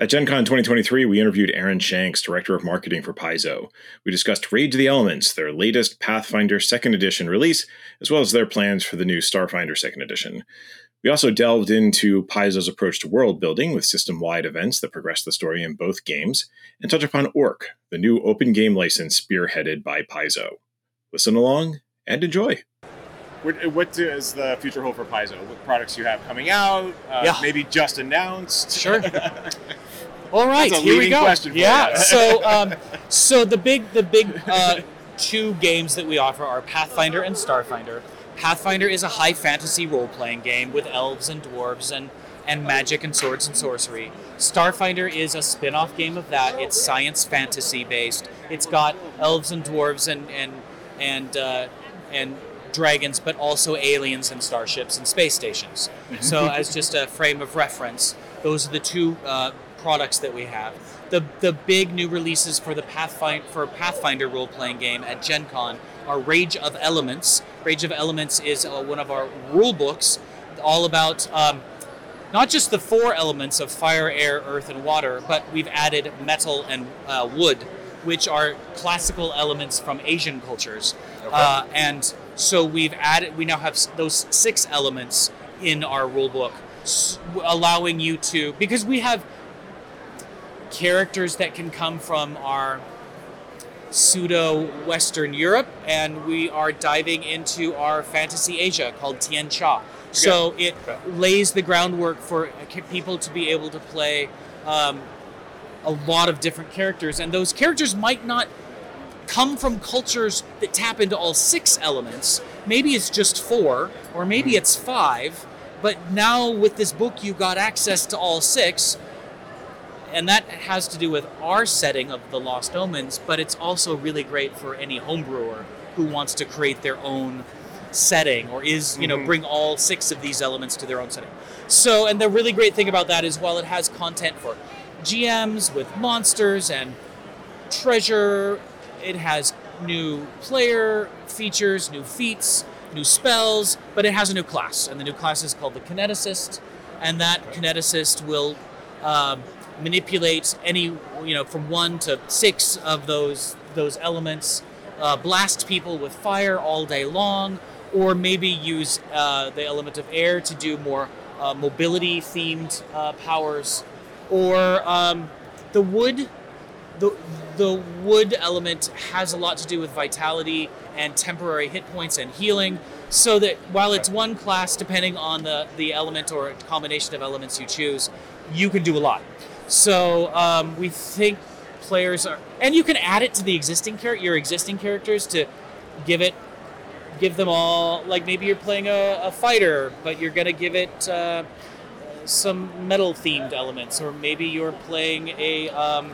At Gen Con 2023, we interviewed Aaron Shanks, Director of Marketing for Paizo. We discussed Rage of the Elements, their latest Pathfinder 2nd Edition release, as well as their plans for the new Starfinder 2nd Edition. We also delved into Paizo's approach to world building with system wide events that progress the story in both games, and touch upon Orc, the new open game license spearheaded by Paizo. Listen along and enjoy. What, what is the future hold for Paizo? What products you have coming out? Uh, yeah. Maybe just announced? Sure. All right, here we go. yeah. so, um, so the big, the big uh, two games that we offer are Pathfinder and Starfinder. Pathfinder is a high fantasy role playing game with elves and dwarves and and magic and swords and sorcery. Starfinder is a spin off game of that. It's science fantasy based. It's got elves and dwarves and and and uh, and dragons, but also aliens and starships and space stations. Mm-hmm. so, as just a frame of reference, those are the two uh, products that we have. The the big new releases for the Pathfinder for Pathfinder role playing game at Gen Con are Rage of Elements. Rage of Elements is uh, one of our rule books, all about. Um, not just the four elements of fire, air, earth, and water, but we've added metal and uh, wood, which are classical elements from Asian cultures. Okay. Uh, and so we've added, we now have those six elements in our rule book, allowing you to, because we have characters that can come from our pseudo Western Europe, and we are diving into our fantasy Asia called Tian Xia. So it lays the groundwork for people to be able to play um, a lot of different characters, and those characters might not come from cultures that tap into all six elements. Maybe it's just four, or maybe mm-hmm. it's five, but now with this book, you got access to all six and that has to do with our setting of the Lost Omens, but it's also really great for any homebrewer who wants to create their own setting or is you know mm-hmm. bring all six of these elements to their own setting. So and the really great thing about that is while it has content for gms with monsters and treasure it has new player features new feats new spells but it has a new class. And the new class is called the kineticist and that kineticist will um, manipulate any you know from one to six of those those elements uh, blast people with fire all day long or maybe use uh, the element of air to do more uh, mobility themed uh, powers. Or um, the wood the, the wood element has a lot to do with vitality and temporary hit points and healing so that while it's one class depending on the, the element or combination of elements you choose you can do a lot so um, we think players are, and you can add it to the existing character, your existing characters to give it, give them all. Like maybe you're playing a, a fighter, but you're gonna give it uh, some metal themed elements, or maybe you're playing a, um,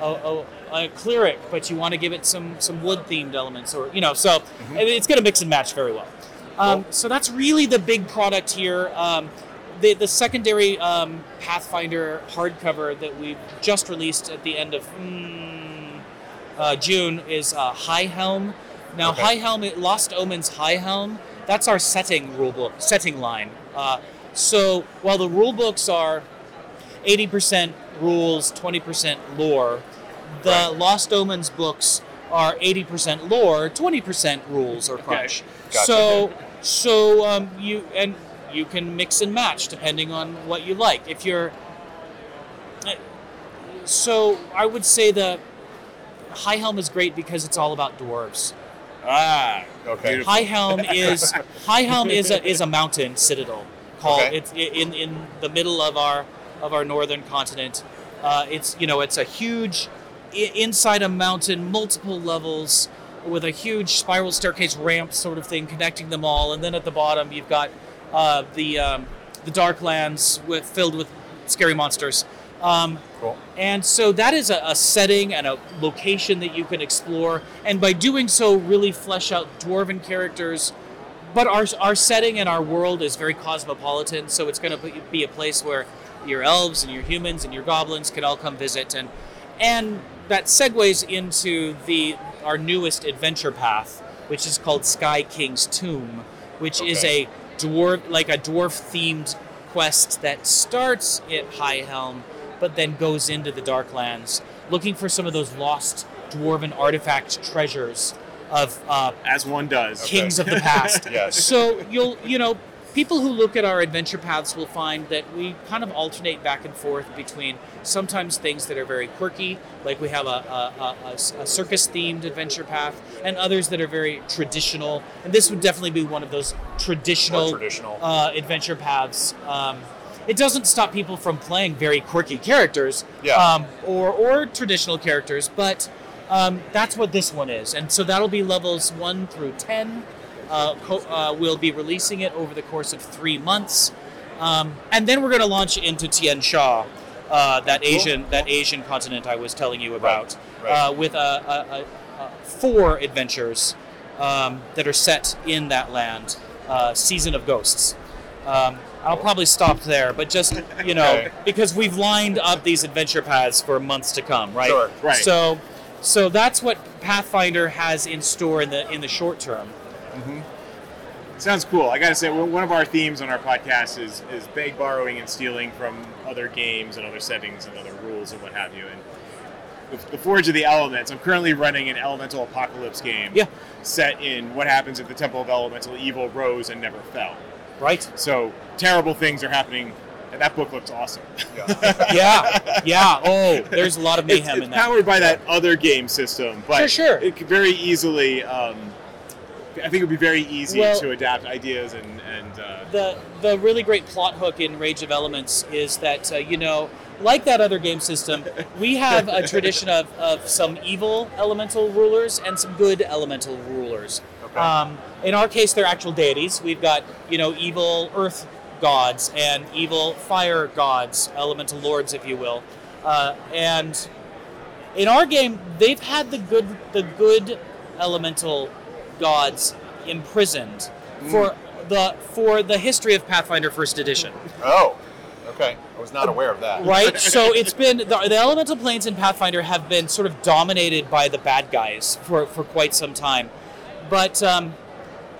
a, a, a cleric, but you want to give it some some wood themed elements, or you know. So mm-hmm. it's gonna mix and match very well. Um, cool. So that's really the big product here. Um, the, the secondary um, Pathfinder hardcover that we just released at the end of mm, uh, June is uh, High Helm. Now, okay. High Helm, Lost Omens High Helm, that's our setting rulebook, setting line. Uh, so while the rule books are 80% rules, 20% lore, the right. Lost Omens books are 80% lore, 20% rules or crunch. Okay. Gotcha. So, so um, you and you can mix and match depending on what you like. If you're so I would say the High Helm is great because it's all about dwarves. Ah, okay. High Helm is High Helm is a is a mountain citadel called okay. it's in in the middle of our of our northern continent. Uh, it's you know it's a huge inside a mountain, multiple levels with a huge spiral staircase ramp sort of thing connecting them all, and then at the bottom you've got uh, the um, the Darklands with filled with scary monsters. Um, cool. And so that is a, a, setting and a location that you can explore, and by doing so, really flesh out dwarven characters. But our our setting and our world is very cosmopolitan, so it's going to be a place where your elves and your humans and your goblins can all come visit, and and that segues into the our newest adventure path, which is called Sky King's Tomb, which okay. is a dwarf like a dwarf themed quest that starts at High Helm, but then goes into the Darklands looking for some of those lost dwarven artifact treasures of uh, as one does kings of the past. Yes. So you'll you know people who look at our adventure paths will find that we kind of alternate back and forth between sometimes things that are very quirky, like we have a, a, a- a- circus themed adventure path, and others that are very traditional. And this would definitely be one of those traditional, More traditional. Uh, adventure paths. Um, it doesn't stop people from playing very quirky characters Yeah. um, or, or traditional characters, but um, that's what this one is. And so that'll be levels 1 through 10. Uh, co- uh, we'll be releasing it over the course of three months. Um, and then we're going to launch into Tian Xia, uh, that Asian that Asian continent I was telling you about, right. Uh, with a, a, a, a four adventures um, that are set in that land. Uh, Season of Ghosts. Um, I'll probably stop there, but just you know, Okay. because we've lined up these adventure paths for months to come, right? Sure. Right. So, so that's what Pathfinder has in store in the in the short term. Sounds cool. I gotta say, one one of our themes on our podcast is is beg, borrowing, and stealing from other games and other settings and other rules and what have you. And the, the Forge of the Elements. I'm currently running an Elemental Apocalypse game. Yeah. Set in what happens if the Temple of Elemental Evil rose and never fell. Right? So terrible things are happening, and that book looks awesome. Yeah, yeah. Oh, there's a lot of it's mayhem it's in that. powered by that other game system, but Sure, sure. it could very easily. Um, I think it would be very easy Well- to adapt ideas and and uh, the the really great plot hook in Rage of Elements is that uh, you know, like that other game system, we have a tradition of, of some evil elemental rulers and some good elemental rulers. Okay. Um, in our case, they're actual deities. We've got you know evil earth gods and evil fire gods, elemental lords, if you will, uh, and in our game, they've had the good the good elemental gods imprisoned for the for the history of Pathfinder First Edition. Oh, okay. I was not aware of that. Right? so it's been the, the elemental planes in Pathfinder have been sort of dominated by the bad guys for, for quite some time. But um,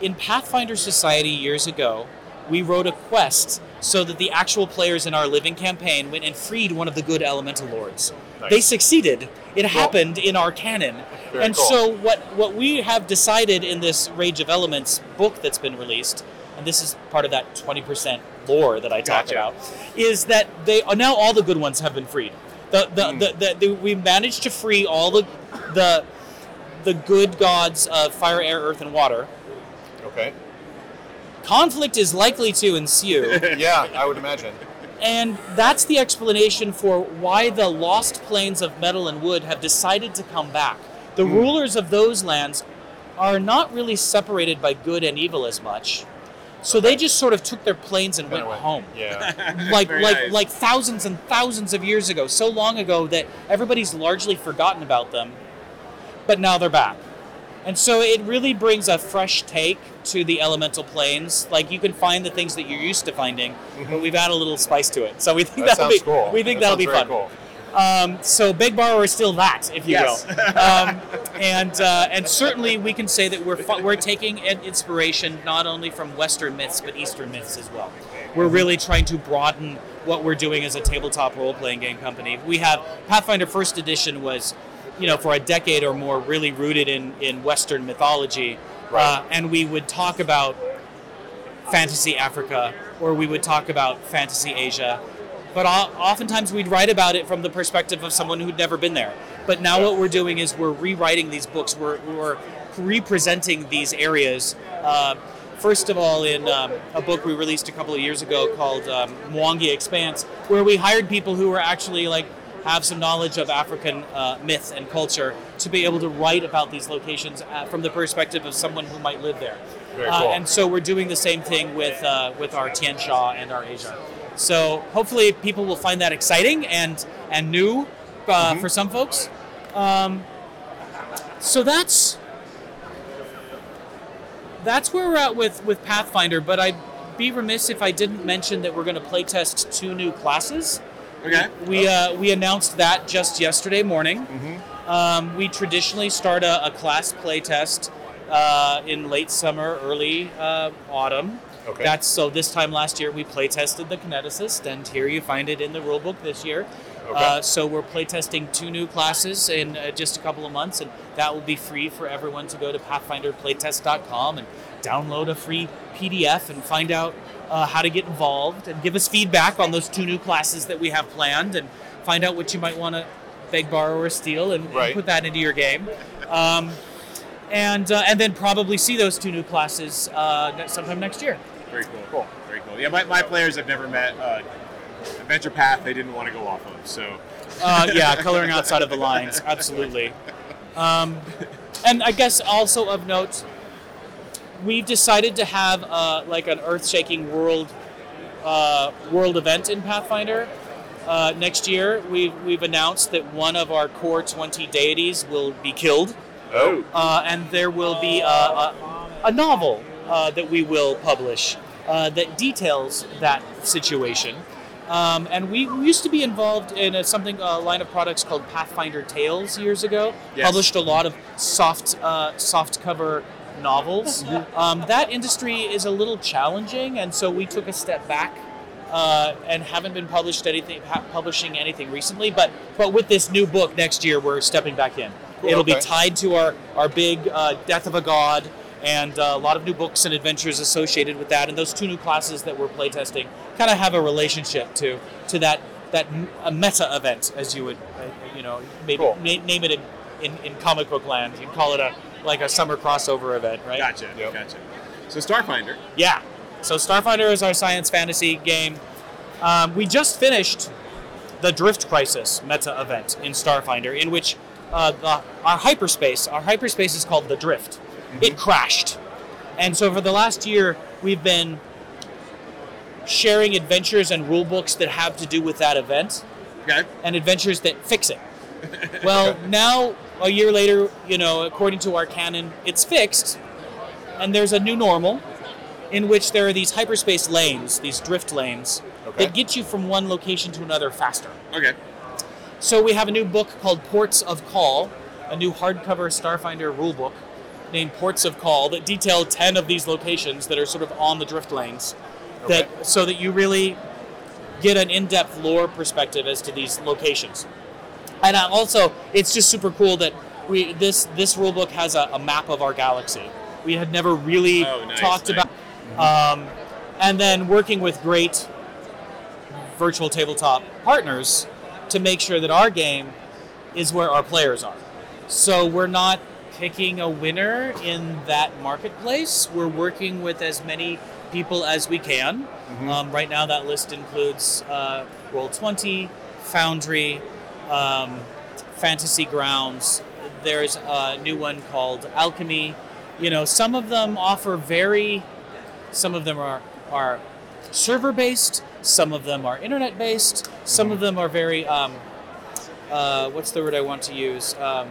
in Pathfinder Society years ago, we wrote a quest so that the actual players in our living campaign went and freed one of the good elemental lords. Nice. They succeeded. It happened in our canon. Very and cool. so what what we have decided in this Rage of Elements book that's been released, and this is part of that 20% lore that I talk Gotcha. about, is that they now all the good ones have been freed. The the, Hmm. the, the, the we managed to free all the the the good gods of fire, air, earth, and water. Okay. Conflict is likely to ensue. Yeah, I would imagine. And that's the explanation for why the lost planes of metal and wood have decided to come back. The Hmm. rulers of those lands are not really separated by good and evil as much. So they just sort of took their planes and went went- home. Yeah. Like Very like nice. like thousands and thousands of years ago, so long ago that everybody's largely forgotten about them. But now they're back. And so it really brings a fresh take to the elemental planes. Like you can find the things that you're used to finding, but we've added a little spice to it. So we think That that'll sounds be cool. we think That that'll be fun. Cool. Um, so Big Borrower is still that, if you Yes. will. Um, and uh, and certainly we can say that we're fu- we're taking an inspiration not only from Western myths but Eastern myths as well. We're really trying to broaden what we're doing as a tabletop role playing game company. We have Pathfinder First Edition was, you know, for a decade or more, really rooted in in Western mythology, uh, and we would talk about fantasy Africa or we would talk about fantasy Asia. But o- oftentimes we'd write about it from the perspective of someone who'd never been there. But now what we're doing is we're rewriting these books. We're, we're representing these areas. Uh, first of all, in um, a book we released a couple of years ago called um, Mwangi Expanse, where we hired people who were actually like have some knowledge of African uh, myth and culture to be able to write about these locations uh, from the perspective of someone who might live there. Uh, cool. and so we're doing the same thing with uh, with our Tian Xia and our Asia. So hopefully people will find that exciting and and new uh, for some folks. Um, so that's that's where we're at with with Pathfinder. But I'd be remiss if I didn't mention that we're going to playtest two new classes. Okay. We uh, we announced that just yesterday morning. Mm-hmm. Um, we traditionally start a, a class playtest uh, in late summer, early uh, autumn. Okay. That's so. This time last year, we play tested the Kineticist, and here you find it in the rulebook this year. Okay. Uh, so we're playtesting two new classes in uh, just a couple of months, and that will be free for everyone to go to PathfinderPlaytest.com and download a free PDF and find out uh, how to get involved and give us feedback on those two new classes that we have planned and find out what you might want to beg, borrow, or steal and, and put that into your game. Um, and uh, and then probably see those two new classes uh, sometime next year. Very cool. Cool. Very cool. Yeah, my, my players I've never met uh, adventure path they didn't want to go off of. So Uh, yeah, coloring outside of the lines, absolutely. Um, and I guess also of note, we've decided to have uh, like an earth-shaking world uh, world event in Pathfinder uh, next year. We've we've announced that one of our core twenty deities will be killed, Oh. uh, and there will be a, a, a novel uh, that we will publish uh, that details that situation. Um, and we we used to be involved in a, something a line of products called Pathfinder Tales years ago. Yes. Published a lot of soft uh, soft cover novels. Um, that industry is a little challenging, and so we took a step back uh, and haven't been published anything publishing anything recently. But but with this new book next year, we're stepping back in. Cool, It'll be tied to our our big uh, Death of a God. And uh, a lot of new books and adventures associated with that, and those two new classes that we're playtesting kind of have a relationship to to that that a meta event, as you would, uh, you know, maybe Cool. na- name it in, in, in comic book land. You'd call it a like a summer crossover event, right? gotcha. Yep. Gotcha. So Starfinder. Yeah. So Starfinder is our science fantasy game. Um, we just finished the Drift Crisis meta event in Starfinder, in which uh, the, our hyperspace, our hyperspace is called the Drift. It crashed, and so for the last year we've been sharing adventures and rule books that have to do with that event Okay. and adventures that fix it. Well, now a year later, you know, according to our canon, it's fixed, and there's a new normal in which there are these hyperspace lanes, these drift lanes, Okay. that get you from one location to another faster. Okay. So we have a new book called Ports of Call, a new hardcover Starfinder rulebook named Ports of Call that detail 10 of these locations that are sort of on the drift lanes. Okay. That so that you really get an in-depth lore perspective as to these locations. And uh, also, it's just super cool that we this this rulebook has a, a map of our galaxy. We had never really Oh, nice, talked nice. about, um, and then working with great virtual tabletop partners to make sure that our game is where our players are. So we're not picking a winner in that marketplace. We're working with as many people as we can. Um, right now, that list includes uh, Roll20, Foundry, um, Fantasy Grounds. There's a new one called Alchemy. You know, some of them offer very, some of them are are server based. Some of them are internet based. Some of them are very um, uh, what's the word I want to use? Um,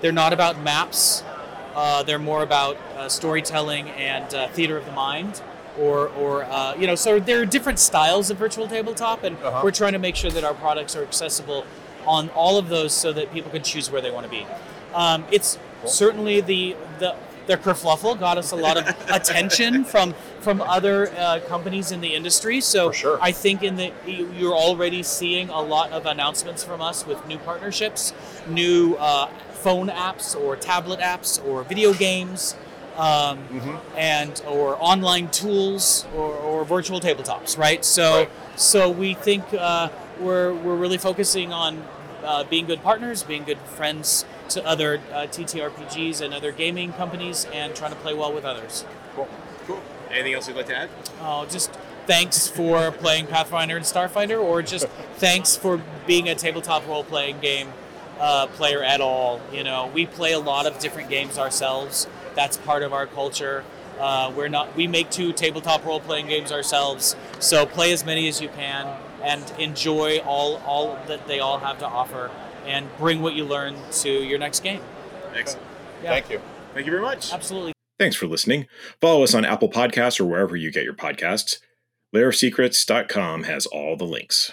they're not about maps. Uh, they're more about uh, storytelling and uh, theater of the mind, or or uh, you know. So there are different styles of virtual tabletop, and Uh-huh. we're trying to make sure that our products are accessible on all of those, so that people can choose where they want to be. Um, it's certainly the the their kerfluffle got us a lot of attention from from other uh, companies in the industry. So sure. I think in the you- you're already seeing a lot of announcements from us with new partnerships, new uh, phone apps or tablet apps or video games, um, and or online tools or, or virtual tabletops. Right. So Right. so we think uh, we're we're really focusing on uh, being good partners, being good friends to other uh, TTRPGs and other gaming companies, and trying to play well with others. Cool. Cool. Anything else you'd like to add? Oh, just thanks for playing Pathfinder and Starfinder, or just thanks for being a tabletop role playing game uh, player at all. You know, we play a lot of different games ourselves. That's part of our culture. Uh, we're not. We make two tabletop role playing games ourselves. So play as many as you can and enjoy all all that they all have to offer, and bring what you learn to your next game. Excellent. Yeah. Thank you. Thank you very much. Absolutely. Thanks for listening. Follow us on Apple Podcasts or wherever you get your podcasts. Lairofsecrets.com has all the links.